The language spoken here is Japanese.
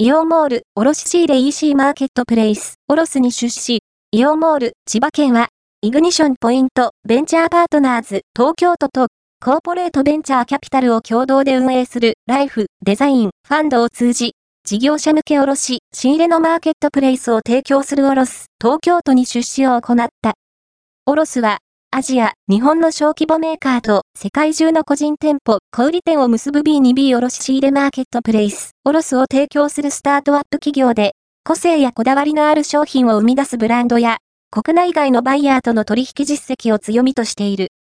イオンモール、卸仕入れ EC マーケットプレイス、 orosy に出資、イオンモール、千葉県は、イグニションポイント、ベンチャーパートナーズ、東京都と、コーポレートベンチャーキャピタルを共同で運営する、ライフ、デザイン、ファンドを通じ、事業者向け卸、仕入れのマーケットプレイスを提供する orosy、東京都に出資を行った。 orosy は、アジア、日本の小規模メーカーと世界中の個人店舗、小売店を結ぶ B2B 卸仕入れマーケットプレイス、 orosy を提供するスタートアップ企業で、個性やこだわりのある商品を生み出すブランドや、国内外のバイヤーとの取引実績を強みとしている。